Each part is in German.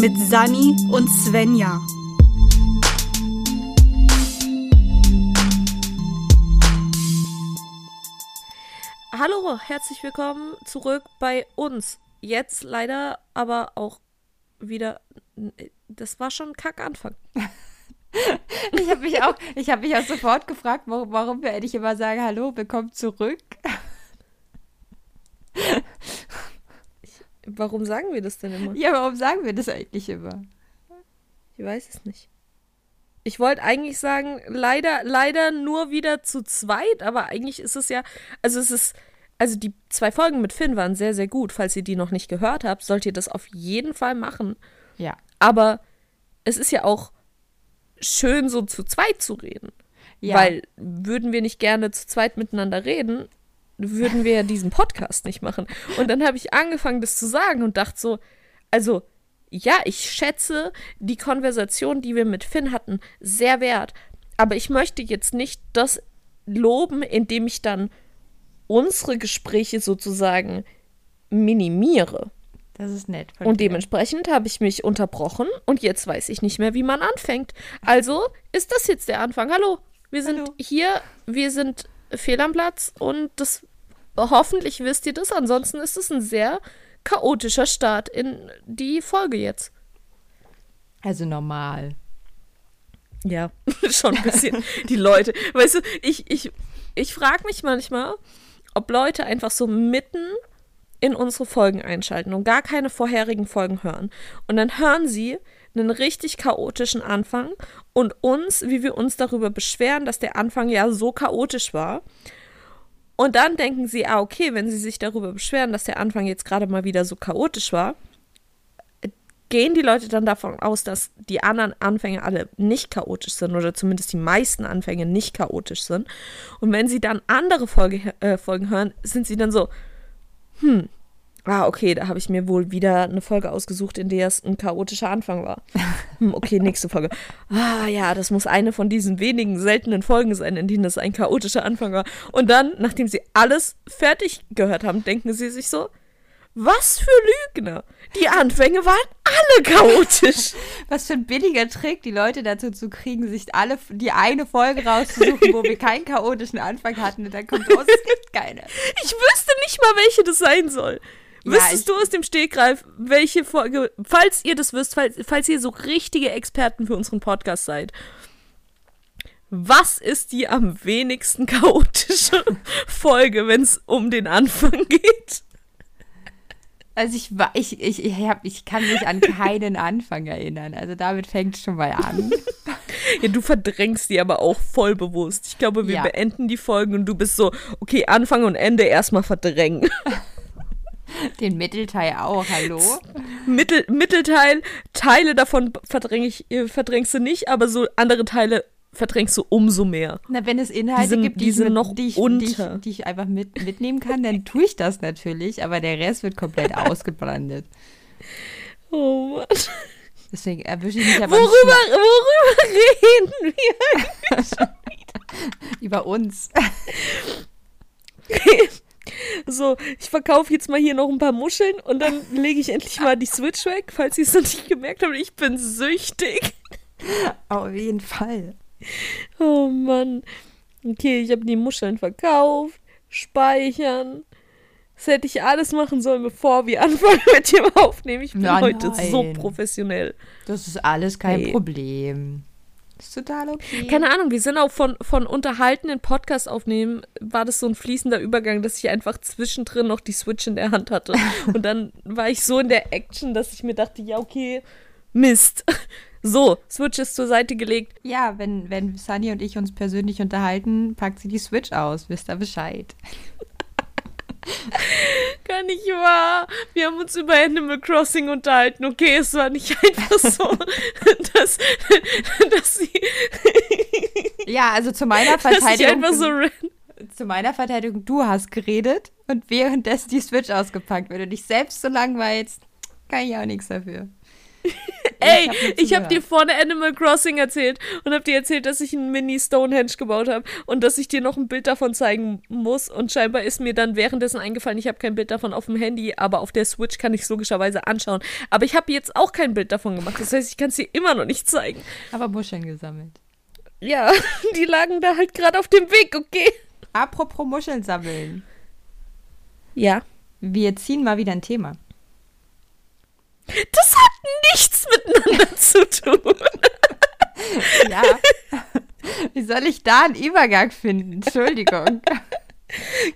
mit Sani und Svenja. Hallo, herzlich willkommen zurück bei uns. Jetzt leider aber auch wieder. Das war schon ein Kackanfang. ich habe mich auch, ich habe mich auch sofort gefragt, warum, warum wir endlich immer sagen, hallo, willkommen zurück. Warum sagen wir das denn immer? Ja, warum sagen wir das eigentlich immer? Ich weiß es nicht. Ich wollte eigentlich sagen, leider, leider nur wieder zu zweit, aber eigentlich ist es ja, also es ist, also die zwei Folgen mit Finn waren sehr, sehr gut. Falls ihr die noch nicht gehört habt, sollt ihr das auf jeden Fall machen. Ja. Aber es ist ja auch schön, so zu zweit zu reden. Ja. Weil würden wir nicht gerne zu zweit miteinander reden, würden wir ja diesen Podcast nicht machen. Und dann habe ich angefangen, das zu sagen und dachte so, also ja, ich schätze die Konversation, die wir mit Finn hatten, sehr wert. Aber ich möchte jetzt nicht das loben, indem ich dann unsere Gespräche sozusagen minimiere. Das ist nett. Und dementsprechend habe ich mich unterbrochen und jetzt weiß ich nicht mehr, wie man anfängt. Also ist das jetzt der Anfang. Hallo, wir sind Hallo. hier, wir sind fehl am Platz und das hoffentlich wisst ihr das. Ansonsten ist es ein sehr chaotischer Start in die Folge jetzt. Also normal. Ja, schon ein bisschen. die Leute, weißt du, ich, ich, ich frage mich manchmal, ob Leute einfach so mitten in unsere Folgen einschalten und gar keine vorherigen Folgen hören. Und dann hören sie einen richtig chaotischen Anfang und uns, wie wir uns darüber beschweren, dass der Anfang ja so chaotisch war. Und dann denken sie, ah, okay, wenn sie sich darüber beschweren, dass der Anfang jetzt gerade mal wieder so chaotisch war, gehen die Leute dann davon aus, dass die anderen Anfänge alle nicht chaotisch sind oder zumindest die meisten Anfänge nicht chaotisch sind. Und wenn sie dann andere Folge, äh, Folgen hören, sind sie dann so, hm, ah, okay, da habe ich mir wohl wieder eine Folge ausgesucht, in der es ein chaotischer Anfang war. Hm, okay, nächste Folge. Ah, ja, das muss eine von diesen wenigen seltenen Folgen sein, in denen es ein chaotischer Anfang war. Und dann, nachdem sie alles fertig gehört haben, denken sie sich so, was für Lügner. Die Anfänge waren alle chaotisch. Was für ein billiger Trick, die Leute dazu zu kriegen, sich alle die eine Folge rauszusuchen, wo wir keinen chaotischen Anfang hatten und dann kommt raus, es gibt keine. Ich wüsste nicht mal, welche das sein soll. Ja, Wüsstest ich- du aus dem Stegreif, welche Folge, falls ihr das wisst, falls, falls ihr so richtige Experten für unseren Podcast seid, was ist die am wenigsten chaotische Folge, wenn es um den Anfang geht? Also ich, ich, ich, ich, hab, ich kann mich an keinen Anfang erinnern. Also damit fängt schon mal an. Ja, du verdrängst die aber auch voll bewusst. Ich glaube, wir Ja. beenden die Folgen und du bist so, okay, Anfang und Ende erstmal verdrängen. Den Mittelteil auch, hallo? Mittel, Mittelteil, Teile davon verdräng ich, äh, verdrängst du nicht, aber so andere Teile verdrängst du umso mehr. Na, wenn es Inhalte Die sind- gibt, die, die ich mit, noch die, ich, unter. Die, ich, die ich einfach mit, mitnehmen kann, dann tue ich das natürlich, aber der Rest wird komplett ausgeblendet. Oh Mann. Deswegen erwische ich mich aber Worüber, worüber reden wir? über uns. So, ich verkaufe jetzt mal hier noch ein paar Muscheln und dann lege ich endlich mal die Switch weg, falls ihr es noch nicht gemerkt habt. Ich bin süchtig. Auf jeden Fall. Oh Mann. Okay, ich habe die Muscheln verkauft, speichern. Das hätte ich alles machen sollen, bevor wir anfangen mit dem Aufnehmen. Ich bin Ja, heute so nein. professionell. Das ist alles kein Hey. Problem. Ist total okay. Keine Ahnung, wir sind auch von, von unterhaltenen Podcast aufnehmen, war das so ein fließender Übergang, dass ich einfach zwischendrin noch die Switch in der Hand hatte. Und dann war ich so in der Action, dass ich mir dachte, ja, okay, Mist. So, Switch ist zur Seite gelegt. Ja, wenn, wenn Sunny und ich uns persönlich unterhalten, packt sie die Switch aus. Wisst ihr Bescheid. Gar nicht wahr. Wir haben uns über Animal Crossing unterhalten. Okay, es war nicht einfach so, dass, dass sie, Ja, also zu meiner dass ich Verteidigung. einfach so ran- zu meiner Verteidigung, du hast geredet und währenddessen die Switch ausgepackt. Wenn du dich selbst so langweilst, kann ich auch nichts dafür. Ey, hab ich habe zugehört. dir vorne Animal Crossing erzählt und habe dir erzählt, dass ich einen Mini Stonehenge gebaut habe und dass ich dir noch ein Bild davon zeigen muss. Und scheinbar ist mir dann währenddessen eingefallen, ich habe kein Bild davon auf dem Handy, aber auf der Switch kann ich es logischerweise anschauen. Aber ich habe jetzt auch kein Bild davon gemacht. Das heißt, ich kann es dir immer noch nicht zeigen. Aber Muscheln gesammelt. Ja, die lagen da halt gerade auf dem Weg, okay? Apropos Muscheln sammeln. Ja. Wir ziehen mal wieder ein Thema. Das hat nichts miteinander zu tun. Ja. Wie soll ich da einen Übergang finden? Entschuldigung.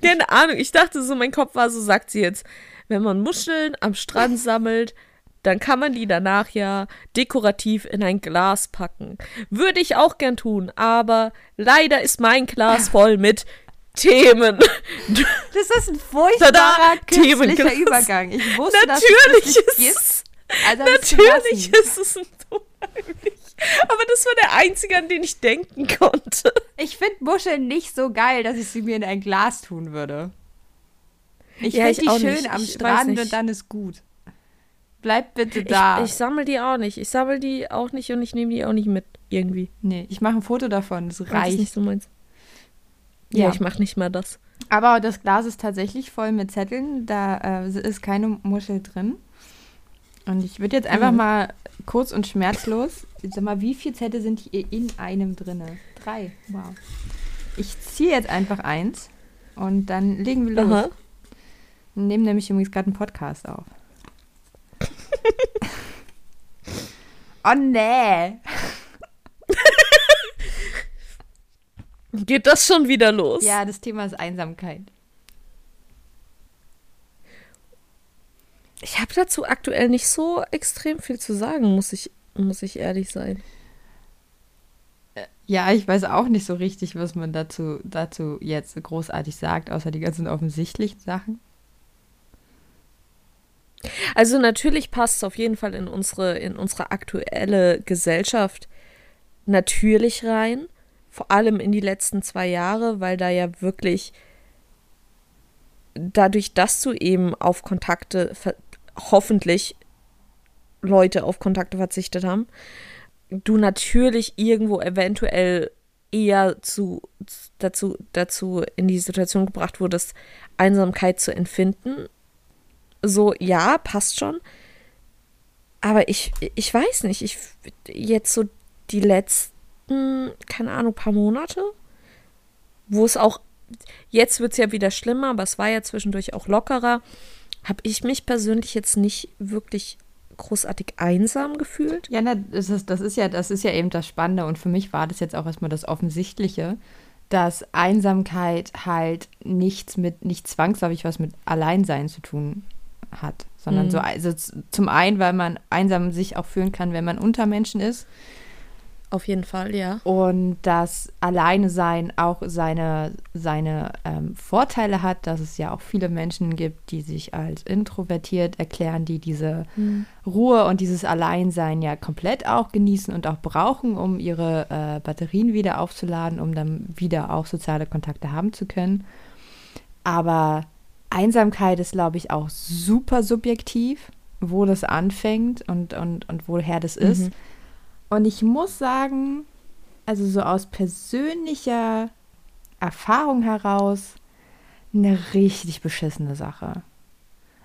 Keine Ahnung. Ich dachte so, mein Kopf war so, sagt sie jetzt, wenn man Muscheln am Strand sammelt, dann kann man die danach ja dekorativ in ein Glas packen. Würde ich auch gern tun, aber leider ist mein Glas voll mit Themen. Das ist ein furchtbarer künstlicher. Übergang. Ich wusste, dass Natürlich es das ist nicht es. gibt. Also Natürlich ist es ein unheimlich. Aber das war der einzige, an den ich denken konnte. Ich finde Muscheln nicht so geil, dass ich sie mir in ein Glas tun würde. Ich Ja, finde die schön nicht. am Ich Strand und dann ist gut. Bleibt bitte da. Ich, ich sammle die auch nicht. Ich sammle die auch nicht und ich nehme die auch nicht mit irgendwie. nee, ich mache ein Foto davon, das Weil das reicht. nicht so meins. Ja, Ja. ich mache nicht mal das. Aber das Glas ist tatsächlich voll mit Zetteln. Da äh, ist keine Muschel drin. Und ich würde jetzt einfach Mhm. mal kurz und schmerzlos. Sag mal, wie viele Zettel sind hier in einem drinne? Drei. Wow. Ich ziehe jetzt einfach eins und dann legen wir los. Aha. Wir nehmen nämlich übrigens gerade einen Podcast auf. oh nee. Geht das schon wieder los? Ja, das Thema ist Einsamkeit. Ich habe dazu aktuell nicht so extrem viel zu sagen, muss ich, muss ich ehrlich sein. Ja, ich weiß auch nicht so richtig, was man dazu, dazu jetzt großartig sagt, außer die ganzen offensichtlichen Sachen. Also natürlich passt es auf jeden Fall in unsere, in unsere aktuelle Gesellschaft natürlich rein. Vor allem in die letzten zwei Jahre, weil da ja wirklich dadurch, dass du eben auf Kontakte, hoffentlich Leute auf Kontakte verzichtet haben, du natürlich irgendwo eventuell eher zu, dazu, dazu in die Situation gebracht wurdest, Einsamkeit zu empfinden. So, ja, passt schon. Aber ich, ich weiß nicht, ich jetzt so die letzten, keine Ahnung, paar Monate, wo es auch, jetzt wird es ja wieder schlimmer, aber es war ja zwischendurch auch lockerer, habe ich mich persönlich jetzt nicht wirklich großartig einsam gefühlt. Ja, na, das ist, das ist ja, das ist ja eben das Spannende und für mich war das jetzt auch erstmal das Offensichtliche, dass Einsamkeit halt nichts mit, nicht zwangsläufig was mit Alleinsein zu tun hat, sondern Mhm. so, also zum einen, weil man einsam sich auch fühlen kann, wenn man unter Menschen ist Auf jeden Fall, ja. und dass Alleine sein auch seine, seine ähm, Vorteile hat, dass es ja auch viele Menschen gibt, die sich als introvertiert erklären, die diese Ruhe und dieses Alleinsein ja komplett auch genießen und auch brauchen, um ihre äh, Batterien wieder aufzuladen, um dann wieder auch soziale Kontakte haben zu können. Aber Einsamkeit ist, glaube ich, auch super subjektiv, wo das anfängt und, und, und woher das ist. Und ich muss sagen, also so aus persönlicher Erfahrung heraus, eine richtig beschissene Sache.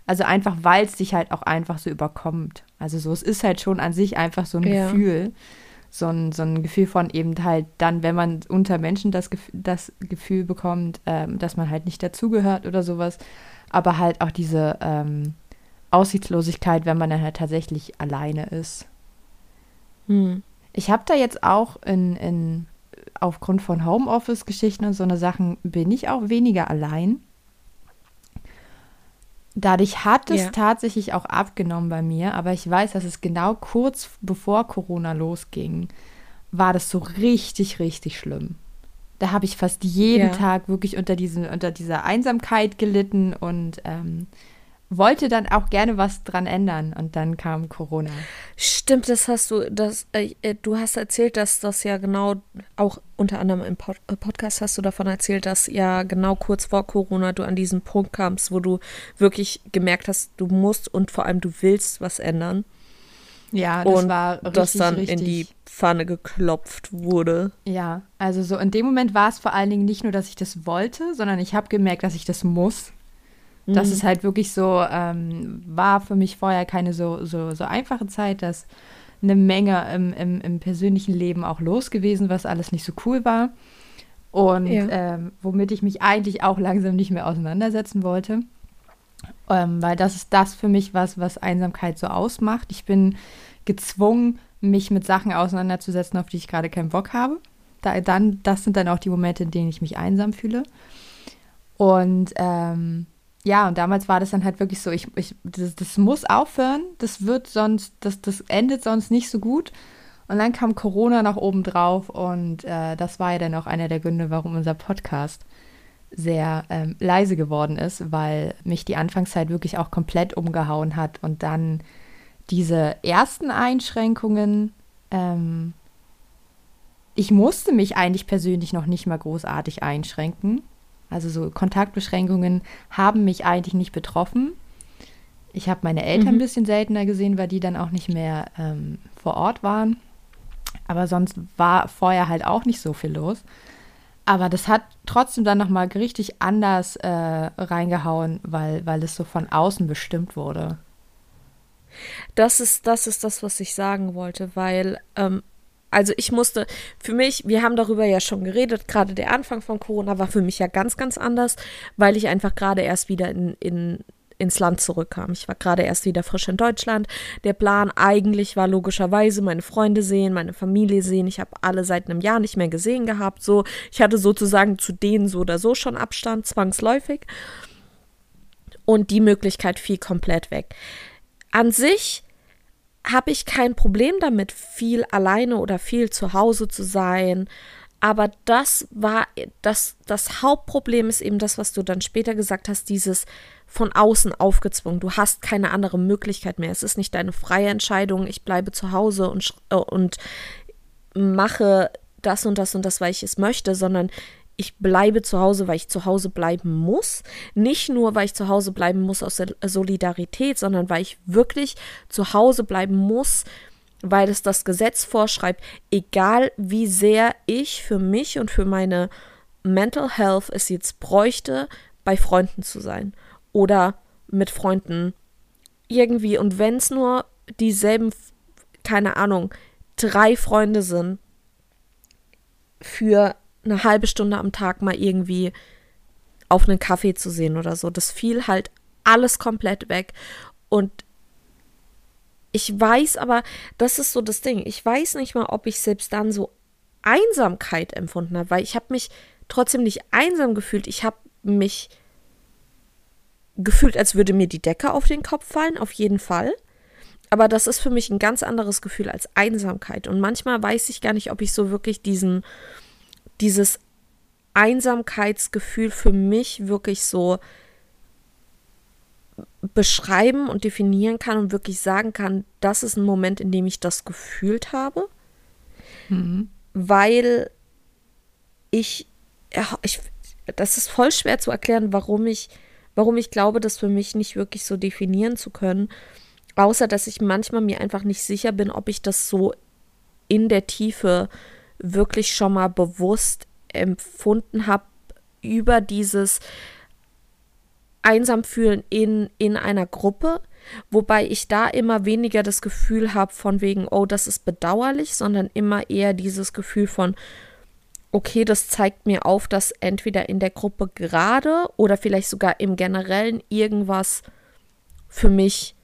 Also einfach, weil es dich halt auch einfach so überkommt. Also so, es ist halt schon an sich einfach so ein Ja. Gefühl. So ein, so ein Gefühl von eben halt dann, wenn man unter Menschen das, Gef das Gefühl bekommt, ähm, dass man halt nicht dazugehört oder sowas. Aber halt auch diese ähm, Aussichtslosigkeit, wenn man dann halt tatsächlich alleine ist. Hm. Ich habe da jetzt auch in, in, aufgrund von Homeoffice-Geschichten und so eine Sachen bin ich auch weniger allein. Dadurch hat es Ja. tatsächlich auch abgenommen bei mir, aber ich weiß, dass es genau kurz bevor Corona losging, war das so richtig, richtig schlimm. Da habe ich fast jeden Ja. Tag wirklich unter, diesen, unter dieser Einsamkeit gelitten und ähm, wollte dann auch gerne was dran ändern. Und dann kam Corona. Stimmt, das hast du, das, äh, äh, du hast erzählt, dass das ja genau, auch unter anderem im Pod äh, Podcast hast du davon erzählt, dass ja genau kurz vor Corona du an diesen Punkt kamst, wo du wirklich gemerkt hast, du musst und vor allem du willst was ändern. Ja, das und war richtig, das dann richtig. in die Pfanne geklopft wurde. Ja, also so in dem Moment war es vor allen Dingen nicht nur, dass ich das wollte, sondern ich habe gemerkt, dass ich das muss. Das Mhm. ist halt wirklich so, ähm, war für mich vorher keine so, so, so einfache Zeit, dass eine Menge im, im, im persönlichen Leben auch los gewesen, was alles nicht so cool war. Und Ja. ähm, womit ich mich eigentlich auch langsam nicht mehr auseinandersetzen wollte. Ähm, weil das ist das für mich was, was Einsamkeit so ausmacht. Ich bin gezwungen, mich mit Sachen auseinanderzusetzen, auf die ich gerade keinen Bock habe. Da, dann, das sind dann auch die Momente, in denen ich mich einsam fühle. Und ähm, ja, und damals war das dann halt wirklich so, ich, ich, das, das muss aufhören, das wird sonst, das, das endet sonst nicht so gut. Und dann kam Corona noch oben drauf und äh, das war ja dann auch einer der Gründe, warum unser Podcast sehr ähm, leise geworden ist, weil mich die Anfangszeit wirklich auch komplett umgehauen hat und dann diese ersten Einschränkungen, ähm, ich musste mich eigentlich persönlich noch nicht mal großartig einschränken. Also so Kontaktbeschränkungen haben mich eigentlich nicht betroffen. Ich habe meine Eltern ein Mhm. bisschen seltener gesehen, weil die dann auch nicht mehr ähm, vor Ort waren. Aber sonst war vorher halt auch nicht so viel los. Aber das hat trotzdem dann nochmal richtig anders äh, reingehauen, weil, weil es so von außen bestimmt wurde. Das ist, das ist das, was ich sagen wollte, weil, ähm, also ich musste, für mich, wir haben darüber ja schon geredet, gerade der Anfang von Corona war für mich ja ganz, ganz anders, weil ich einfach gerade erst wieder in, in, ins Land zurückkam. Ich war gerade erst wieder frisch in Deutschland. Der Plan eigentlich war logischerweise meine Freunde sehen, meine Familie sehen. Ich habe alle seit einem Jahr nicht mehr gesehen gehabt. So, ich hatte sozusagen zu denen so oder so schon Abstand, zwangsläufig. Und die Möglichkeit fiel komplett weg an sich habe ich kein Problem damit, viel alleine oder viel zu Hause zu sein. Aber das war, das, das Hauptproblem ist eben das, was du dann später gesagt hast, dieses von außen aufgezwungen. Du hast keine andere Möglichkeit mehr. Es ist nicht deine freie Entscheidung, ich bleibe zu Hause und, äh, und mache das und das und das, weil ich es möchte, sondern ich bleibe zu Hause, weil ich zu Hause bleiben muss. Nicht nur, weil ich zu Hause bleiben muss aus Sol- Solidarität, sondern weil ich wirklich zu Hause bleiben muss, weil es das Gesetz vorschreibt, egal wie sehr ich für mich und für meine Mental Health es jetzt bräuchte, bei Freunden zu sein oder mit Freunden irgendwie. Und wenn es nur dieselben, keine Ahnung, drei Freunde sind, für eine halbe Stunde am Tag mal irgendwie auf einen Kaffee zu sehen oder so. Das fiel halt alles komplett weg. Und ich weiß aber, das ist so das Ding. Ich weiß nicht mal, ob ich selbst dann so Einsamkeit empfunden habe, weil ich habe mich trotzdem nicht einsam gefühlt. Ich habe mich gefühlt, als würde mir die Decke auf den Kopf fallen, auf jeden Fall. Aber das ist für mich ein ganz anderes Gefühl als Einsamkeit. Und manchmal weiß ich gar nicht, ob ich so wirklich diesen, dieses Einsamkeitsgefühl für mich wirklich so beschreiben und definieren kann und wirklich sagen kann, das ist ein Moment, in dem ich das gefühlt habe, Mhm. weil ich, ja, ich, das ist voll schwer zu erklären, warum ich, warum ich glaube, das für mich nicht wirklich so definieren zu können, außer dass ich manchmal mir einfach nicht sicher bin, ob ich das so in der Tiefe wirklich schon mal bewusst empfunden habe über dieses einsam fühlen in, in einer Gruppe, wobei ich da immer weniger das Gefühl habe von wegen, oh, das ist bedauerlich, sondern immer eher dieses Gefühl von, okay, das zeigt mir auf, dass entweder in der Gruppe gerade oder vielleicht sogar im Generellen irgendwas für mich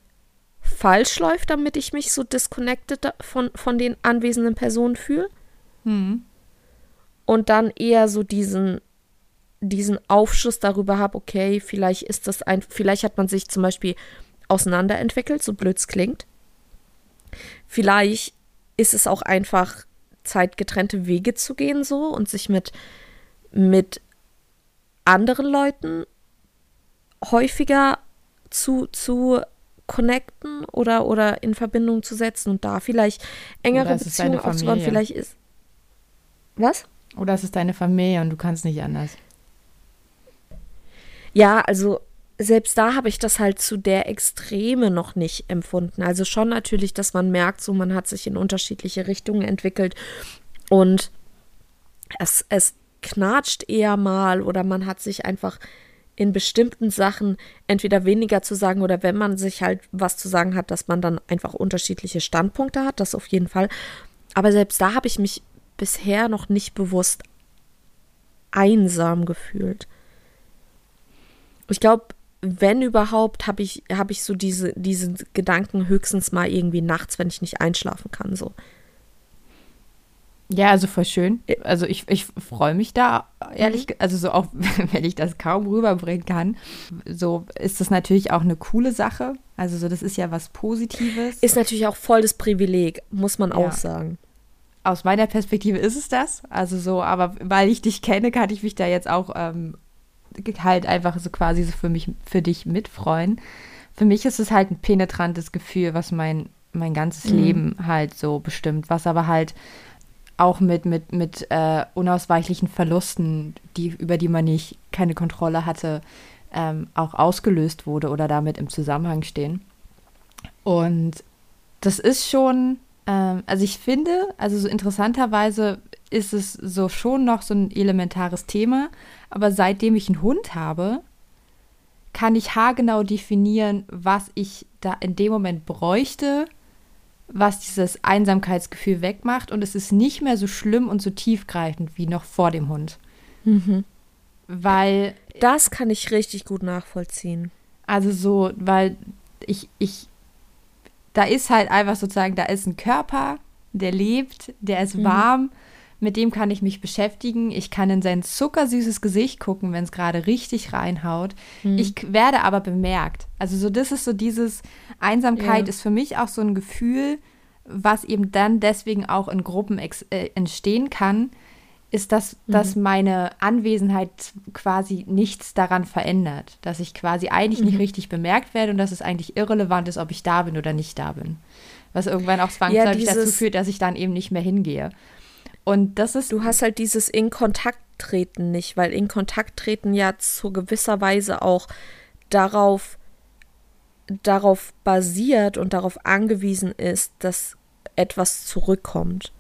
falsch läuft, damit ich mich so disconnected von, von den anwesenden Personen fühle Mhm. und dann eher so diesen diesen Aufschluss darüber habe, okay, vielleicht ist das ein, vielleicht hat man sich zum Beispiel auseinanderentwickelt, so blöd es klingt. Vielleicht ist es auch einfach Zeit, getrennte Wege zu gehen so und sich mit, mit anderen Leuten häufiger zu, zu connecten oder, oder in Verbindung zu setzen und da vielleicht engere Beziehungen aufzubauen. Vielleicht ist. Was? Oder es ist deine Familie und du kannst nicht anders. Ja, also selbst da habe ich das halt zu der Extreme noch nicht empfunden. Also schon natürlich, dass man merkt, so man hat sich in unterschiedliche Richtungen entwickelt und es, es knatscht eher mal oder man hat sich einfach in bestimmten Sachen entweder weniger zu sagen oder wenn man sich halt was zu sagen hat, dass man dann einfach unterschiedliche Standpunkte hat, das auf jeden Fall. Aber selbst da habe ich mich bisher noch nicht bewusst einsam gefühlt. Ich glaube, wenn überhaupt, habe ich, hab ich so diese, diese Gedanken höchstens mal irgendwie nachts, wenn ich nicht einschlafen kann. So. Ja, also voll schön. Also ich, ich freue mich da, ehrlich, mhm. also so auch, wenn ich das kaum rüberbringen kann, so ist das natürlich auch eine coole Sache. Also so, das ist ja was Positives. Ist natürlich auch voll das Privileg, muss man ja. auch sagen. Aus meiner Perspektive ist es das. Also so, aber weil ich dich kenne, kann ich mich da jetzt auch ähm, halt einfach so quasi so für mich, für dich mitfreuen. Für mich ist es halt ein penetrantes Gefühl, was mein, mein ganzes mhm. Leben halt so bestimmt, was aber halt auch mit, mit, mit äh, unausweichlichen Verlusten, die, über die man nicht keine Kontrolle hatte, ähm, auch ausgelöst wurde oder damit im Zusammenhang stehen. Und das ist schon, ähm, also ich finde, also so interessanterweise ist es so schon noch so ein elementares Thema, aber seitdem ich einen Hund habe, kann ich haargenau definieren, was ich da in dem Moment bräuchte, was dieses Einsamkeitsgefühl wegmacht und es ist nicht mehr so schlimm und so tiefgreifend wie noch vor dem Hund. Mhm. Weil. Das kann ich richtig gut nachvollziehen. Also so, weil ich, ich, da ist halt einfach sozusagen, da ist ein Körper, der lebt, der ist mhm. warm, mit dem kann ich mich beschäftigen. Ich kann in sein zuckersüßes Gesicht gucken, wenn es gerade richtig reinhaut. Mhm. Ich werde aber bemerkt. Also so, das ist so dieses Einsamkeit ja. ist für mich auch so ein Gefühl, was eben dann deswegen auch in Gruppen äh, entstehen kann, ist, dass, mhm. dass meine Anwesenheit quasi nichts daran verändert. Dass ich quasi eigentlich mhm. nicht richtig bemerkt werde und dass es eigentlich irrelevant ist, ob ich da bin oder nicht da bin. Was irgendwann auch zwangsläufig ja, dazu führt, dass ich dann eben nicht mehr hingehe. Und das ist. Du hast halt dieses in Kontakt treten nicht, weil in Kontakt treten ja zu gewisser Weise auch darauf, darauf basiert und darauf angewiesen ist, dass etwas zurückkommt.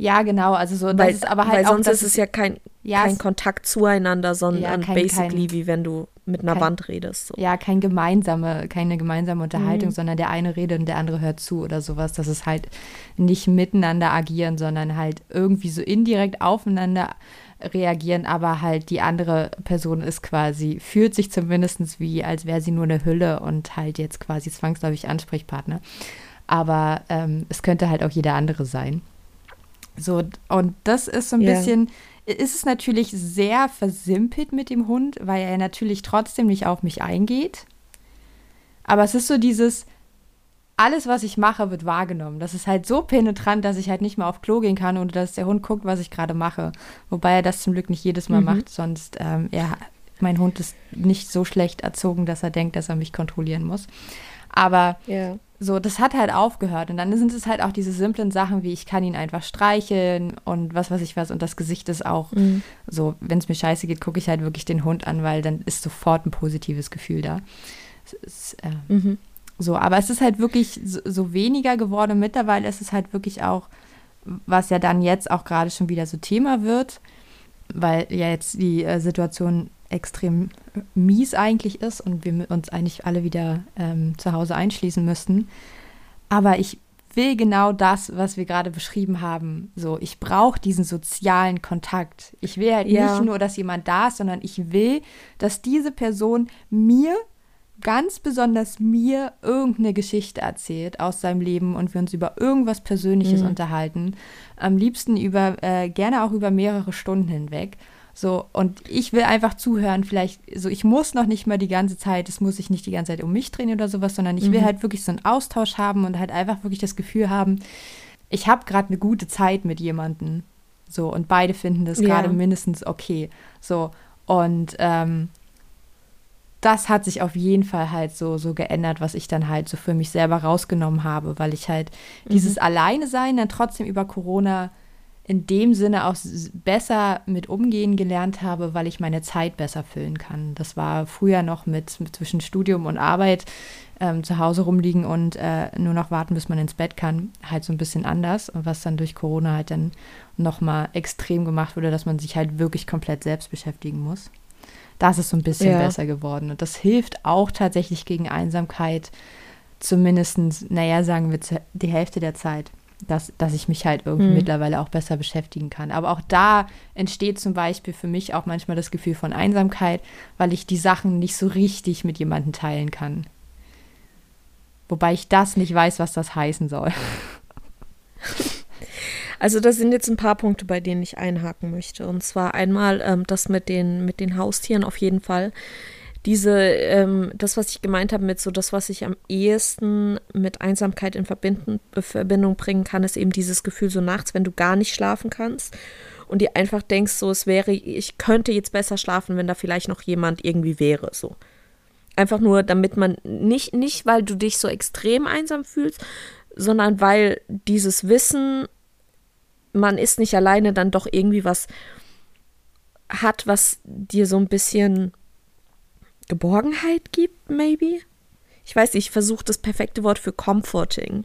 Ja, genau. Also so, weil, ist aber halt weil auch, sonst ist es ja kein, ja, kein Kontakt zueinander, sondern ja, kein, basically kein, wie wenn du mit einer kein, Wand redest. So. Ja, kein gemeinsame, keine gemeinsame Unterhaltung, mhm. sondern der eine redet und der andere hört zu oder sowas. Das ist halt nicht miteinander agieren, sondern halt irgendwie so indirekt aufeinander reagieren, aber halt die andere Person ist quasi, fühlt sich zumindest wie, als wäre sie nur eine Hülle und halt jetzt quasi zwangsläufig Ansprechpartner. Aber ähm, es könnte halt auch jeder andere sein. So, und das ist so ein ja. bisschen, ist es natürlich sehr versimpelt mit dem Hund, weil er natürlich trotzdem nicht auf mich eingeht. Aber es ist so dieses, alles, was ich mache, wird wahrgenommen. Das ist halt so penetrant, dass ich halt nicht mehr auf Klo gehen kann, ohne dass der Hund guckt, was ich gerade mache. Wobei er das zum Glück nicht jedes Mal mhm. macht, sonst, ähm, ja, mein Hund ist nicht so schlecht erzogen, dass er denkt, dass er mich kontrollieren muss. Aber ja. So, das hat halt aufgehört. Und dann sind es halt auch diese simplen Sachen, wie ich kann ihn einfach streicheln und was weiß ich was. Und das Gesicht ist auch mhm. so, wenn es mir scheiße geht, gucke ich halt wirklich den Hund an, weil dann ist sofort ein positives Gefühl da. Ist, äh, mhm. So, aber es ist halt wirklich so, so weniger geworden. Mittlerweile ist es halt wirklich auch, was ja dann jetzt auch gerade schon wieder so Thema wird, weil ja jetzt die äh, Situation extrem mies eigentlich ist und wir uns eigentlich alle wieder ähm, zu Hause einschließen müssten. Aber ich will genau das, was wir gerade beschrieben haben. So, ich brauche diesen sozialen Kontakt. Ich will halt ja. nicht nur, dass jemand da ist, sondern ich will, dass diese Person mir, ganz besonders mir, irgendeine Geschichte erzählt aus seinem Leben und wir uns über irgendwas Persönliches mhm. unterhalten. Am liebsten über, äh, gerne auch über mehrere Stunden hinweg. So, und ich will einfach zuhören, vielleicht, so, ich muss noch nicht mal die ganze Zeit, es muss sich nicht die ganze Zeit um mich drehen oder sowas, sondern ich mhm. will halt wirklich so einen Austausch haben und halt einfach wirklich das Gefühl haben, ich habe gerade eine gute Zeit mit jemandem. So, und beide finden das gerade ja. mindestens okay. So, und ähm, das hat sich auf jeden Fall halt so, so geändert, was ich dann halt so für mich selber rausgenommen habe, weil ich halt mhm. dieses Alleine sein dann trotzdem über Corona in dem Sinne auch besser mit umgehen gelernt habe, weil ich meine Zeit besser füllen kann. Das war früher noch mit, mit zwischen Studium und Arbeit ähm, zu Hause rumliegen und äh, nur noch warten, bis man ins Bett kann, halt so ein bisschen anders. was dann durch Corona halt dann nochmal extrem gemacht wurde, dass man sich halt wirklich komplett selbst beschäftigen muss. Das ist so ein bisschen ja. besser geworden. Und das hilft auch tatsächlich gegen Einsamkeit, zumindest, naja, sagen wir die Hälfte der Zeit dass, dass ich mich halt irgendwie mhm. mittlerweile auch besser beschäftigen kann. Aber auch da entsteht zum Beispiel für mich auch manchmal das Gefühl von Einsamkeit, weil ich die Sachen nicht so richtig mit jemandem teilen kann. Wobei ich das nicht weiß, was das heißen soll. Also das sind jetzt ein paar Punkte, bei denen ich einhaken möchte. Und zwar einmal ähm, das mit den, mit den Haustieren auf jeden Fall diese, ähm, das, was ich gemeint habe mit so das, was ich am ehesten mit Einsamkeit in Verbinden, Verbindung bringen kann, ist eben dieses Gefühl so nachts, wenn du gar nicht schlafen kannst und dir einfach denkst, so es wäre, ich könnte jetzt besser schlafen, wenn da vielleicht noch jemand irgendwie wäre, so. Einfach nur, damit man nicht, nicht, weil du dich so extrem einsam fühlst, sondern weil dieses Wissen, man ist nicht alleine, dann doch irgendwie was hat, was dir so ein bisschen Geborgenheit gibt, maybe? Ich weiß nicht, ich versuche das perfekte Wort für comforting.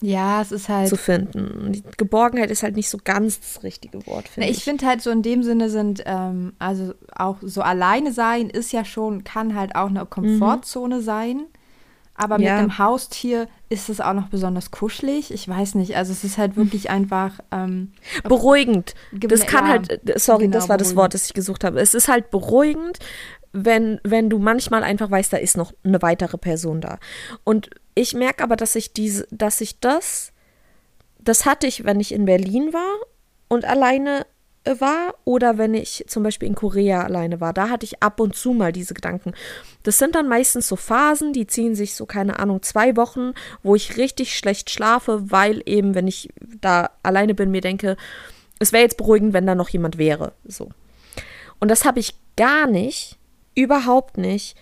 Ja, es ist halt. Zu finden. Die Geborgenheit ist halt nicht so ganz das richtige Wort, finde ich. Ich finde halt so in dem Sinne sind, ähm, also auch so alleine sein ist ja schon, kann halt auch eine Komfortzone mhm. sein. Aber ja. mit einem Haustier ist es auch noch besonders kuschelig. Ich weiß nicht, also es ist halt wirklich einfach ähm, beruhigend. Das kann ja, halt, sorry, genau, das war beruhigend. das Wort, das ich gesucht habe. Es ist halt beruhigend, wenn, wenn du manchmal einfach weißt, da ist noch eine weitere Person da. Und ich merke aber, dass ich diese, dass ich das, das hatte ich, wenn ich in Berlin war und alleine äh, war oder wenn ich zum Beispiel in Korea alleine war. Da hatte ich ab und zu mal diese Gedanken. Das sind dann meistens so Phasen, die ziehen sich so, keine Ahnung, zwei Wochen, wo ich richtig schlecht schlafe, weil eben, wenn ich da alleine bin, mir denke, es wäre jetzt beruhigend, wenn da noch jemand wäre. So. Und das habe ich gar nicht, überhaupt nicht,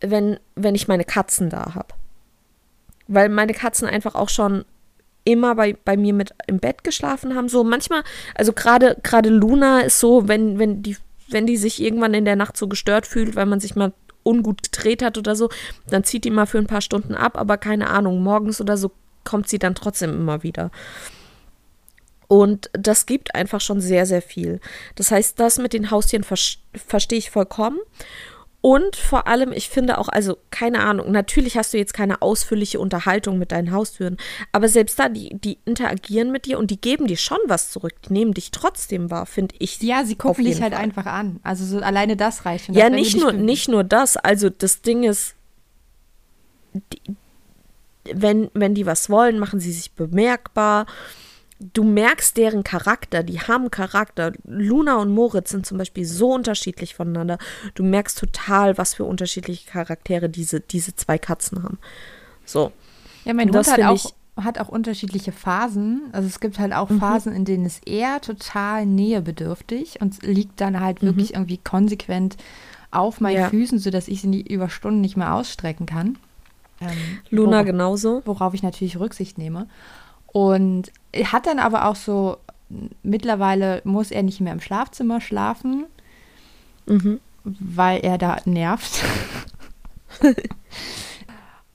wenn, wenn ich meine Katzen da habe. Weil meine Katzen einfach auch schon immer bei, bei mir mit im Bett geschlafen haben. So manchmal, also gerade gerade Luna ist so, wenn, wenn die, wenn die sich irgendwann in der Nacht so gestört fühlt, weil man sich mal ungut gedreht hat oder so, dann zieht die mal für ein paar Stunden ab, aber keine Ahnung, morgens oder so kommt sie dann trotzdem immer wieder. Und das gibt einfach schon sehr, sehr viel. Das heißt, das mit den Haustieren ver verstehe ich vollkommen. Und vor allem, ich finde auch, also keine Ahnung, natürlich hast du jetzt keine ausführliche Unterhaltung mit deinen Haustüren, aber selbst da, die, die interagieren mit dir und die geben dir schon was zurück, die nehmen dich trotzdem wahr, finde ich. Ja, sie gucken dich halt Fall. einfach an. Also so alleine das reicht. ja, nicht nur, nicht nur das. Also das Ding ist, die, wenn, wenn die was wollen, machen sie sich bemerkbar du merkst deren Charakter, die haben Charakter. Luna und Moritz sind zum Beispiel so unterschiedlich voneinander. Du merkst total, was für unterschiedliche Charaktere diese, diese zwei Katzen haben. So. Ja, mein Hund hat auch, hat auch unterschiedliche Phasen. Also es gibt halt auch mhm. Phasen, in denen es eher total nähebedürftig und liegt dann halt mhm. wirklich irgendwie konsequent auf meinen ja. Füßen, sodass ich sie über Stunden nicht mehr ausstrecken kann. Ähm, Luna worauf, genauso. Worauf ich natürlich Rücksicht nehme. Und hat dann aber auch so, mittlerweile muss er nicht mehr im Schlafzimmer schlafen, mhm. weil er da nervt.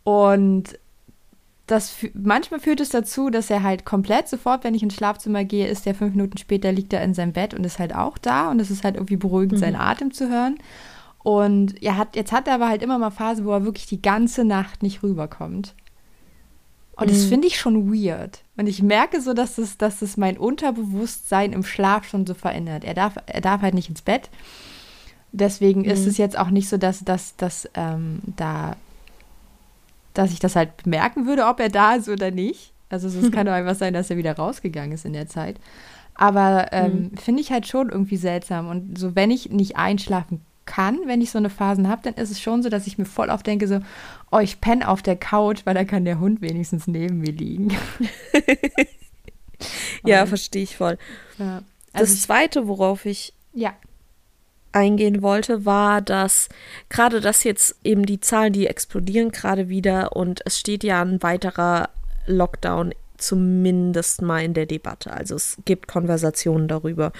und das manchmal führt es dazu, dass er halt komplett sofort, wenn ich ins Schlafzimmer gehe, ist der fünf Minuten später liegt er in seinem Bett und ist halt auch da und es ist halt irgendwie beruhigend, mhm. seinen Atem zu hören. Und er hat, jetzt hat er aber halt immer mal Phasen, wo er wirklich die ganze Nacht nicht rüberkommt. Und mhm. das finde ich schon weird. Und ich merke so, dass es, dass es mein Unterbewusstsein im Schlaf schon so verändert. Er darf, er darf halt nicht ins Bett. Deswegen mhm. ist es jetzt auch nicht so, dass, dass, dass ähm, da dass ich das halt bemerken würde, ob er da ist oder nicht. Also es kann doch einfach sein, dass er wieder rausgegangen ist in der Zeit. Aber ähm, mhm. finde ich halt schon irgendwie seltsam. Und so, wenn ich nicht einschlafen kann, wenn ich so eine Phasen habe, dann ist es schon so, dass ich mir voll oft denke, so, oh, ich penne auf der Couch, weil da kann der Hund wenigstens neben mir liegen. ja, verstehe ich voll. Ja. Also das zweite, worauf ich ja. eingehen wollte, war, dass gerade das jetzt eben die Zahlen, die explodieren gerade wieder und es steht ja ein weiterer Lockdown zumindest mal in der Debatte. Also es gibt Konversationen darüber.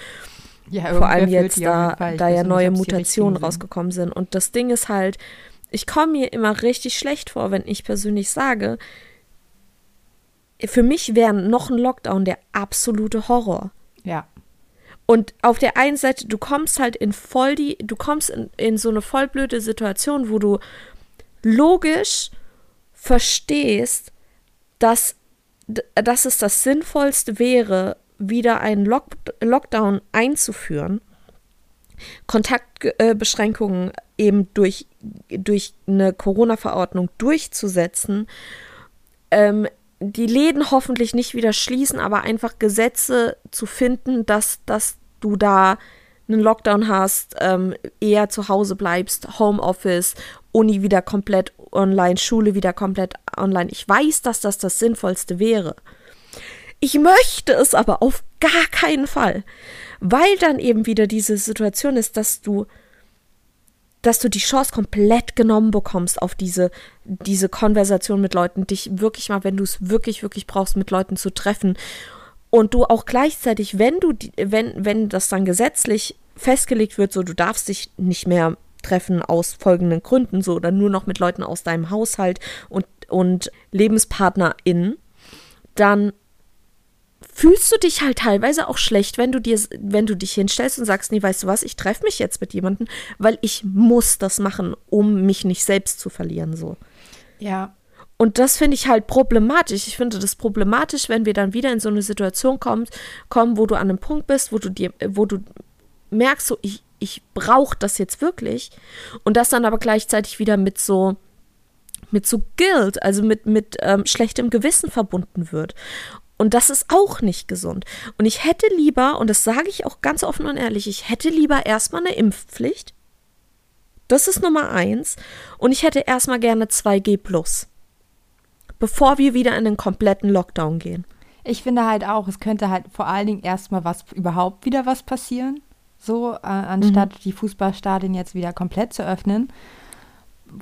Ja, Vor allem jetzt, da. Ich da ja neue Mutationen rausgekommen sind. Und das Ding ist halt, ich komme mir immer richtig schlecht vor, wenn ich persönlich sage, für mich wäre noch ein Lockdown der absolute Horror. Ja. Und auf der einen Seite, du kommst halt in voll die, du kommst in, in so eine voll blöde Situation, wo du logisch verstehst, dass, dass es das Sinnvollste wäre, wieder einen Lock Lockdown einzuführen, Kontaktbeschränkungen eben durch, durch eine Corona-Verordnung durchzusetzen, ähm, die Läden hoffentlich nicht wieder schließen, aber einfach Gesetze zu finden, dass, dass du da einen Lockdown hast, ähm, eher zu Hause bleibst, Homeoffice, Uni wieder komplett online, Schule wieder komplett online. Ich weiß, dass das das Sinnvollste wäre. Ich möchte es aber auf gar keinen Fall, weil dann eben wieder diese Situation ist, dass du dass du die Chance komplett genommen bekommst auf diese, diese Konversation mit Leuten, dich wirklich mal, wenn du es wirklich, wirklich brauchst, mit Leuten zu treffen. Und du auch gleichzeitig, wenn du, wenn, wenn das dann gesetzlich festgelegt wird, so du darfst dich nicht mehr treffen aus folgenden Gründen, so oder nur noch mit Leuten aus deinem Haushalt und, und LebenspartnerInnen, dann fühlst du dich halt teilweise auch schlecht, wenn du dir, wenn du dich hinstellst und sagst, nee, weißt du was, ich treffe mich jetzt mit jemandem, weil ich muss das machen, um mich nicht selbst zu verlieren, so. Ja. Und das finde ich halt problematisch. Ich finde das problematisch, wenn wir dann wieder in so eine Situation kommen, kommen, wo du an einem Punkt bist, wo du dir, wo du merkst, so, ich, ich brauche das jetzt wirklich. Und das dann aber gleichzeitig wieder mit so, mit so Guilt, also mit, mit ähm, schlechtem Gewissen verbunden wird. Und das ist auch nicht gesund. Und ich hätte lieber, und das sage ich auch ganz offen und ehrlich, ich hätte lieber erstmal eine Impfpflicht. Das ist Nummer eins. Und ich hätte erstmal gerne 2G plus. Bevor wir wieder in den kompletten Lockdown gehen. Ich finde halt auch, es könnte halt vor allen Dingen erstmal was, überhaupt wieder was passieren. So, äh, anstatt die Fußballstadien jetzt wieder komplett zu öffnen.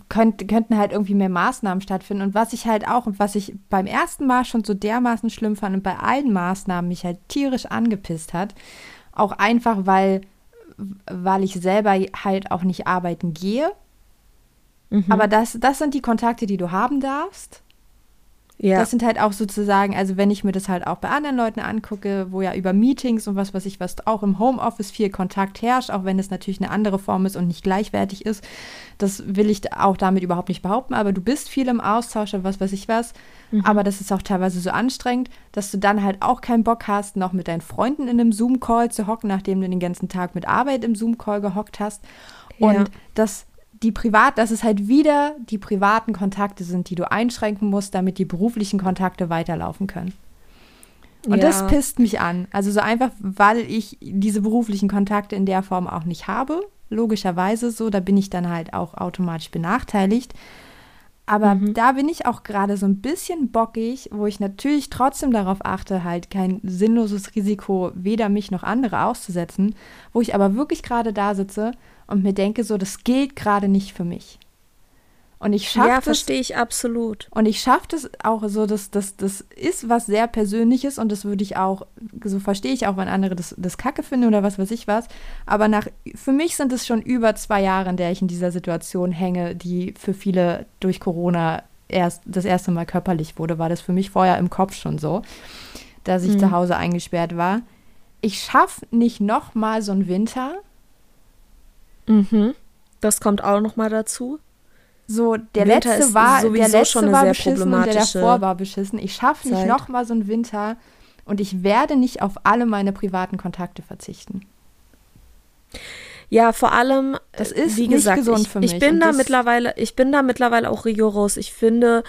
Könnt, könnten halt irgendwie mehr Maßnahmen stattfinden. Und was ich halt auch, und was ich beim ersten Mal schon so dermaßen schlimm fand und bei allen Maßnahmen mich halt tierisch angepisst hat, auch einfach, weil, weil ich selber halt auch nicht arbeiten gehe. Aber das, das sind die Kontakte, die du haben darfst. Ja. Das sind halt auch sozusagen, also wenn ich mir das halt auch bei anderen Leuten angucke, wo ja über Meetings und was weiß ich was auch im Homeoffice viel Kontakt herrscht, auch wenn es natürlich eine andere Form ist und nicht gleichwertig ist, das will ich auch damit überhaupt nicht behaupten, aber du bist viel im Austausch und was weiß ich was, aber das ist auch teilweise so anstrengend, dass du dann halt auch keinen Bock hast, noch mit deinen Freunden in einem Zoom-Call zu hocken, nachdem du den ganzen Tag mit Arbeit im Zoom-Call gehockt hast und Ja. das die privat, dass es halt wieder die privaten Kontakte sind, die du einschränken musst, damit die beruflichen Kontakte weiterlaufen können. Und Ja. das pisst mich an. Also so einfach, weil ich diese beruflichen Kontakte in der Form auch nicht habe. Logischerweise so, da bin ich dann halt auch automatisch benachteiligt. Aber da bin ich auch gerade so ein bisschen bockig, wo ich natürlich trotzdem darauf achte, halt kein sinnloses Risiko weder mich noch andere auszusetzen, wo ich aber wirklich gerade da sitze und mir denke, so, das gilt gerade nicht für mich. Und ich schaffe Ja, verstehe ich absolut. und ich schaffe das auch so, dass das, das ist was sehr Persönliches und das würde ich auch, so verstehe ich auch, wenn andere das, das Kacke finden oder was weiß ich was. Aber nach, für mich sind es schon über zwei Jahre, in der ich in dieser Situation hänge, die für viele durch Corona erst das erste Mal körperlich wurde, war das für mich vorher im Kopf schon so, dass ich zu Hause eingesperrt war. Ich schaffe nicht noch mal so einen Winter, Mhm. Das kommt auch noch mal dazu. So, der Winter letzte ist war, sowieso der letzte schon eine war sehr beschissen und der davor war beschissen. Ich schaffe nicht Zeit. noch mal so einen Winter und ich werde nicht auf alle meine privaten Kontakte verzichten. Ja, vor allem, Das ist wie nicht gesagt, gesund ich, für ich bin da mittlerweile, ich bin da mittlerweile auch rigoros. Ich finde,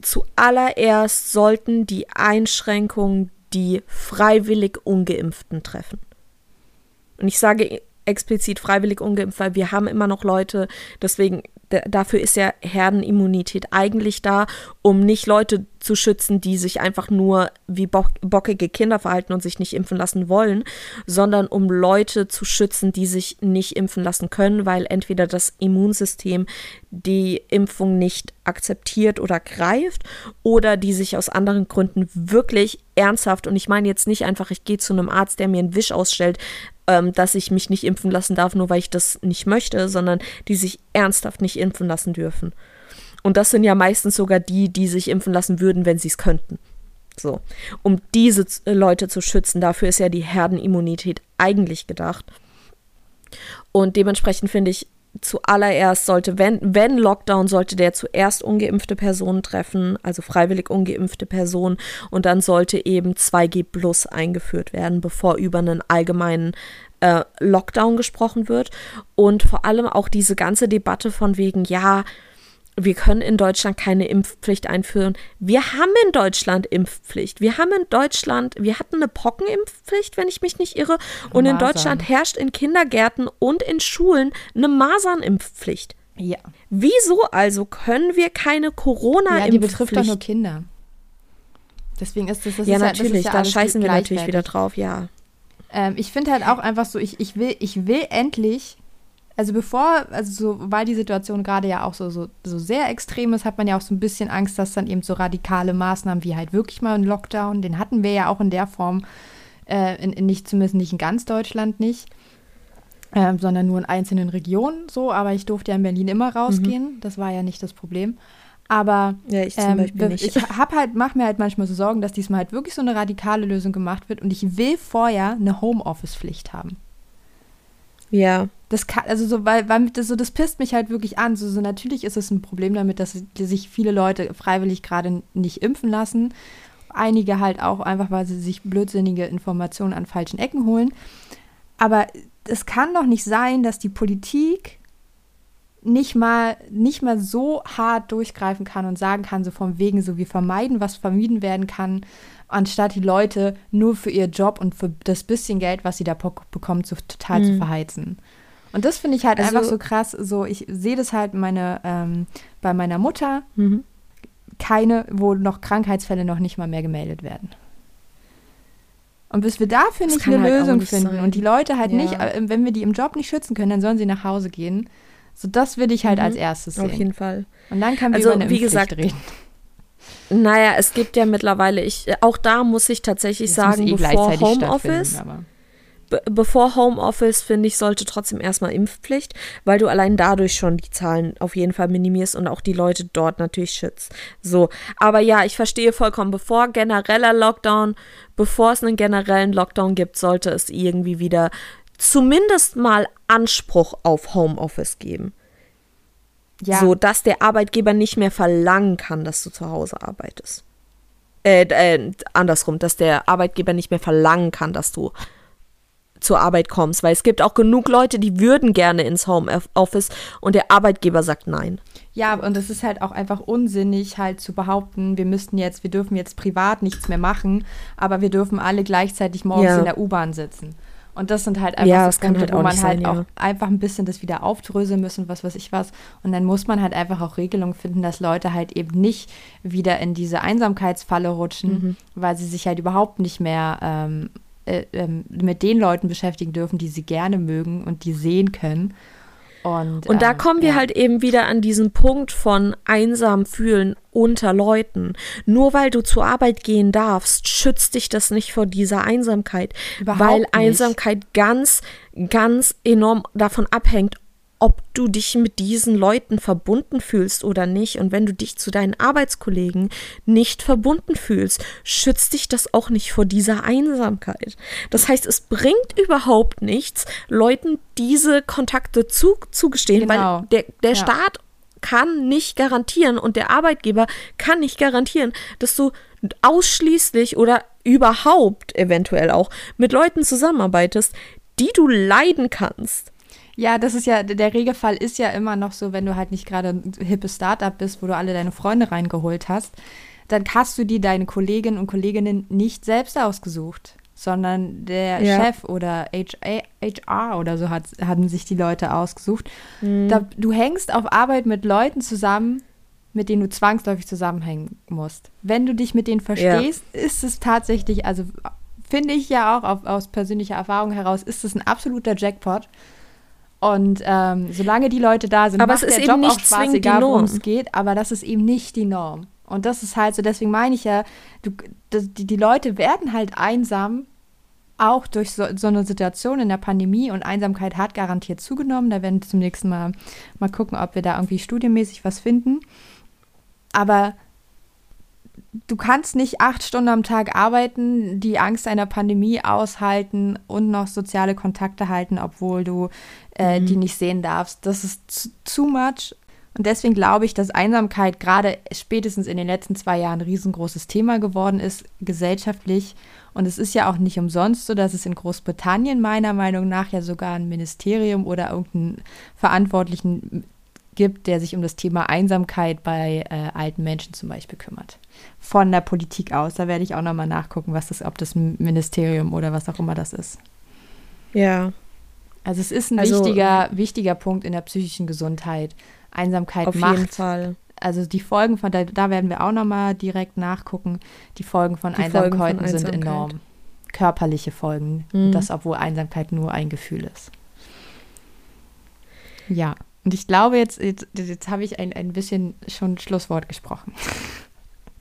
zuallererst sollten die Einschränkungen die freiwillig Ungeimpften treffen. Und ich sage explizit freiwillig ungeimpft, weil wir haben immer noch Leute, deswegen dafür ist ja Herdenimmunität eigentlich da, um nicht Leute zu schützen, die sich einfach nur wie bockige Kinder verhalten und sich nicht impfen lassen wollen, sondern um Leute zu schützen, die sich nicht impfen lassen können, weil entweder das Immunsystem die Impfung nicht akzeptiert oder greift oder die sich aus anderen Gründen wirklich ernsthaft, und ich meine jetzt nicht einfach, ich gehe zu einem Arzt, der mir einen Wisch ausstellt, ähm, dass ich mich nicht impfen lassen darf, nur weil ich das nicht möchte, sondern die sich ernsthaft nicht impfen lassen dürfen. Und das sind ja meistens sogar die, die sich impfen lassen würden, wenn sie es könnten. So, um diese äh, Leute zu schützen, dafür ist ja die Herdenimmunität eigentlich gedacht. Und dementsprechend finde ich, zuallererst sollte, wenn, wenn Lockdown, sollte der zuerst ungeimpfte Personen treffen, also freiwillig ungeimpfte Personen, und dann sollte eben 2G Plus eingeführt werden, bevor über einen allgemeinen äh, Lockdown gesprochen wird. Und vor allem auch diese ganze Debatte von wegen, ja, wir können in Deutschland keine Impfpflicht einführen. Wir haben in Deutschland Impfpflicht. Wir haben in Deutschland, wir hatten eine Pockenimpfpflicht, wenn ich mich nicht irre. Und Masern. in Deutschland herrscht in Kindergärten und in Schulen eine Masernimpfpflicht. Ja. Wieso also können wir keine Corona-Impfpflicht? Ja, die betrifft doch nur Kinder. Deswegen ist das, das ja ist natürlich, ja, da scheißen wir natürlich wieder drauf, ja. Ähm, ich finde halt auch einfach so, ich, ich will, ich will endlich also bevor, also so, weil die Situation gerade ja auch so, so, so sehr extrem ist, hat man ja auch so ein bisschen Angst, dass dann eben so radikale Maßnahmen wie halt wirklich mal ein Lockdown, den hatten wir ja auch in der Form, äh, in, in nicht, zumindest nicht in ganz Deutschland nicht, äh, sondern nur in einzelnen Regionen so, aber ich durfte ja in Berlin immer rausgehen, mhm. das war ja nicht das Problem. Aber ja, ich, ähm, ich hab halt, mache mir halt manchmal so Sorgen, dass diesmal halt wirklich so eine radikale Lösung gemacht wird und ich will vorher eine Homeoffice-Pflicht haben. Ja. Das kann, also so, weil, weil das, so, das pisst mich halt wirklich an. So, so natürlich ist es ein Problem damit, dass sich viele Leute freiwillig gerade nicht impfen lassen. Einige halt auch einfach, weil sie sich blödsinnige Informationen an falschen Ecken holen. Aber es kann doch nicht sein, dass die Politik nicht mal, nicht mal so hart durchgreifen kann und sagen kann, so vom Wegen, so wir vermeiden, was vermieden werden kann, anstatt die Leute nur für ihr Job und für das bisschen Geld, was sie da bekommen, zu, total mhm. zu verheizen. Und das finde ich halt also, einfach so krass. So, ich sehe das halt meine, ähm, bei meiner Mutter mhm. keine, wo noch Krankheitsfälle noch nicht mal mehr gemeldet werden. Und bis wir dafür das nicht eine halt Lösung nicht finden sein. und die Leute halt ja. nicht, äh, wenn wir die im Job nicht schützen können, dann sollen sie nach Hause gehen. So, das würde ich halt mhm. als erstes sehen. Auf jeden Fall. Und dann können wir also, über eine wie gesagt, reden. Naja, es gibt ja mittlerweile, ich, auch da muss ich tatsächlich das sagen, eh bevor Homeoffice, be bevor Homeoffice, finde ich, sollte trotzdem erstmal Impfpflicht, weil du allein dadurch schon die Zahlen auf jeden Fall minimierst und auch die Leute dort natürlich schützt. So, aber ja, ich verstehe vollkommen, bevor genereller Lockdown, bevor es einen generellen Lockdown gibt, sollte es irgendwie wieder zumindest mal Anspruch auf Homeoffice geben. Ja. So, dass der Arbeitgeber nicht mehr verlangen kann, dass du zu Hause arbeitest. Äh, äh, andersrum, dass der Arbeitgeber nicht mehr verlangen kann, dass du zur Arbeit kommst, weil es gibt auch genug Leute, die würden gerne ins Homeoffice und der Arbeitgeber sagt nein. Ja, und es ist halt auch einfach unsinnig, halt zu behaupten, wir müssten jetzt, wir dürfen jetzt privat nichts mehr machen, aber wir dürfen alle gleichzeitig morgens ja. in der U-Bahn sitzen. Und das sind halt einfach ja, so Punkte, halt wo man halt auch einfach ein bisschen das wieder aufdröseln müssen, was weiß ich was. Und dann muss man halt einfach auch Regelungen finden, dass Leute halt eben nicht wieder in diese Einsamkeitsfalle rutschen, mhm. weil sie sich halt überhaupt nicht mehr ähm, äh, äh, mit den Leuten beschäftigen dürfen, die sie gerne mögen und die sehen können. Und, und da ähm, kommen wir ja. halt eben wieder an diesen Punkt von einsam fühlen unter Leuten. Nur weil du zur Arbeit gehen darfst, schützt dich das nicht vor dieser Einsamkeit. Überhaupt weil nicht. Einsamkeit ganz, ganz enorm davon abhängt, ob du dich mit diesen Leuten verbunden fühlst oder nicht. Und wenn du dich zu deinen Arbeitskollegen nicht verbunden fühlst, schützt dich das auch nicht vor dieser Einsamkeit. Das heißt, es bringt überhaupt nichts, Leuten diese Kontakte zu, zugestehen, genau. weil der, der ja. Staat kann nicht garantieren und der Arbeitgeber kann nicht garantieren, dass du ausschließlich oder überhaupt eventuell auch mit Leuten zusammenarbeitest, die du leiden kannst. Ja, das ist ja, der Regelfall ist ja immer noch so, wenn du halt nicht gerade ein hippes Startup bist, wo du alle deine Freunde reingeholt hast, dann hast du die deine Kolleginnen und Kolleginnen nicht selbst ausgesucht. sondern der Ja. Chef oder HR oder so hat, haben sich die Leute ausgesucht. Mhm. Da, du hängst auf Arbeit mit Leuten zusammen, mit denen du zwangsläufig zusammenhängen musst. Wenn du dich mit denen verstehst, ist es tatsächlich, also finde ich ja auch auf, aus persönlicher Erfahrung heraus, ist es ein absoluter Jackpot. Und ähm, solange die Leute da sind, Aber macht es ist der eben Job auch nicht Spaß, zwingend die egal worum Norm. es geht, aber das ist eben nicht die Norm. Und das ist halt so, deswegen meine ich ja, du, die, die Leute werden halt einsam, auch durch so, so eine Situation in der Pandemie und Einsamkeit hat garantiert zugenommen. Da werden wir zum nächsten Mal mal gucken, ob wir da irgendwie studienmäßig was finden. Aber du kannst nicht acht Stunden am Tag arbeiten, die Angst einer Pandemie aushalten und noch soziale Kontakte halten, obwohl du äh, die nicht sehen darfst. Das ist zu, too much. Und deswegen glaube ich, dass Einsamkeit gerade spätestens in den letzten zwei Jahren ein riesengroßes Thema geworden ist, gesellschaftlich. Und es ist ja auch nicht umsonst so, dass es in Großbritannien meiner Meinung nach ja sogar ein Ministerium oder irgendeinen Verantwortlichen gibt, der sich um das Thema Einsamkeit bei äh, alten Menschen zum Beispiel kümmert. Von der Politik aus. Da werde ich auch nochmal nachgucken, was das, ob das Ministerium oder was auch immer das ist. Ja, Also es ist ein Also- wichtiger, wichtiger Punkt in der psychischen Gesundheit. Einsamkeit auf macht. jeden Fall. Also die Folgen von, da, da werden wir auch nochmal direkt nachgucken. Die Folgen von Die Folgen von Einsamkeiten sind enorm. Körperliche Folgen. Mhm. Und das, obwohl Einsamkeit nur ein Gefühl ist. Ja. Und ich glaube, jetzt, jetzt, jetzt habe ich ein, ein bisschen schon Schlusswort gesprochen.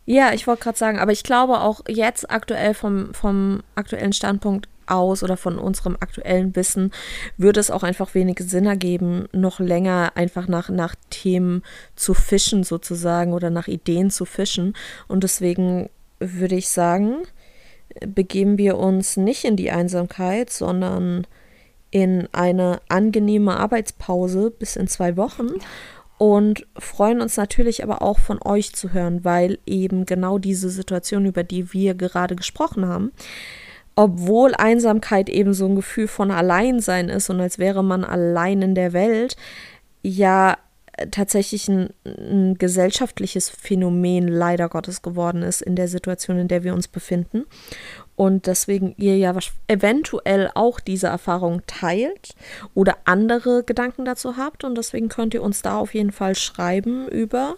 Ja, ich wollte gerade sagen, aber ich glaube auch jetzt aktuell vom, vom aktuellen Standpunkt aus oder von unserem aktuellen Wissen würde es auch einfach wenig Sinn ergeben, noch länger einfach nach, nach Themen zu fischen sozusagen oder nach Ideen zu fischen. Und deswegen würde ich sagen, begeben wir uns nicht in die Einsamkeit, sondern in eine angenehme Arbeitspause bis in zwei Wochen und freuen uns natürlich aber auch von euch zu hören, weil eben genau diese Situation, über die wir gerade gesprochen haben, obwohl Einsamkeit eben so ein Gefühl von Alleinsein ist und als wäre man allein in der Welt, ja tatsächlich ein, ein gesellschaftliches Phänomen leider Gottes geworden ist in der Situation, in der wir uns befinden. Und deswegen ihr ja eventuell auch diese Erfahrung teilt oder andere Gedanken dazu habt. Und deswegen könnt ihr uns da auf jeden Fall schreiben über.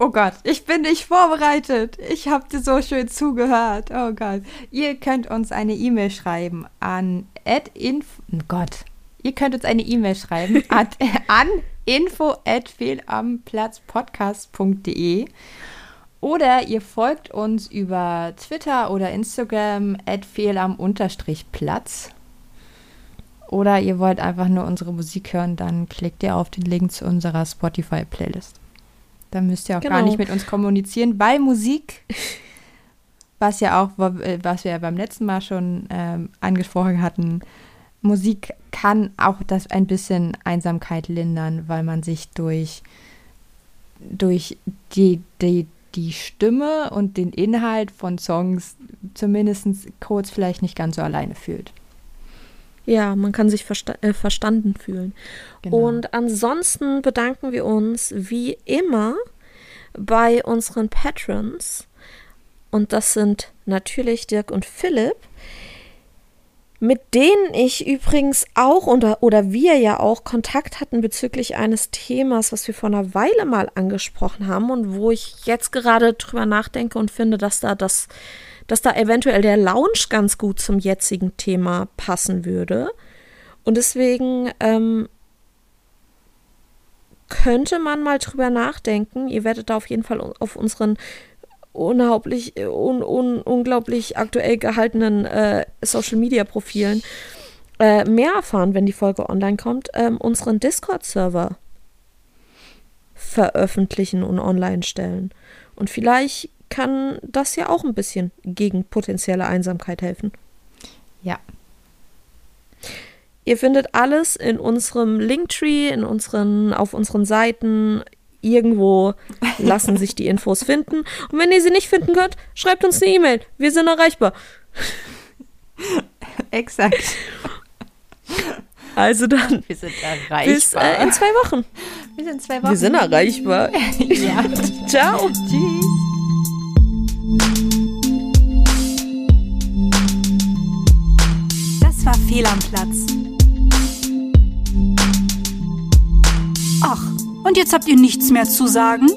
Oh Gott, ich bin nicht vorbereitet. Ich habe dir so schön zugehört. Oh Gott. Ihr könnt uns eine E-Mail schreiben an @inf oh Gott. Ihr könnt uns eine E-Mail schreiben an, an info@fehlamplatzpodcast.de oder ihr folgt uns über Twitter oder Instagram @fehlam_platz. Oder ihr wollt einfach nur unsere Musik hören, dann klickt ihr auf den Link zu unserer Spotify-Playlist. Dann müsst ihr auch gar Genau. nicht mit uns kommunizieren, weil Musik, was ja auch, äh, was wir ja beim letzten Mal schon ähm, angesprochen hatten, Musik kann auch das ein bisschen Einsamkeit lindern, weil man sich durch, durch die, die, die Stimme und den Inhalt von Songs zumindest kurz vielleicht nicht ganz so alleine fühlt. Ja, man kann sich versta äh, verstanden fühlen. Genau. Und ansonsten bedanken wir uns wie immer bei unseren Patrons. Und das sind natürlich Dirk und Philipp, mit denen ich übrigens auch oder, oder wir ja auch Kontakt hatten bezüglich eines Themas, was wir vor einer Weile mal angesprochen haben und wo ich jetzt gerade drüber nachdenke und finde, dass da das, dass da eventuell der Lounge ganz gut zum jetzigen Thema passen würde. Und deswegen ähm, könnte man mal drüber nachdenken. Ihr werdet da auf jeden Fall auf unseren unglaublich, un, un, unglaublich aktuell gehaltenen äh, Social-Media-Profilen äh, mehr erfahren, wenn die Folge online kommt, ähm, unseren Discord-Server veröffentlichen und online stellen. Und vielleicht kann das ja auch ein bisschen gegen potenzielle Einsamkeit helfen. Ja. Ihr findet alles in unserem Linktree, in unseren, auf unseren Seiten. Irgendwo lassen sich die Infos finden. Und wenn ihr sie nicht finden könnt, schreibt uns eine E-Mail. Wir sind erreichbar. Exakt. Also dann Wir sind bis äh, in zwei Wochen. Wir sind zwei Wochen. Wir sind erreichbar. ja. Ciao. Tschüss. Fehl am Platz. Und jetzt habt ihr nichts mehr zu sagen?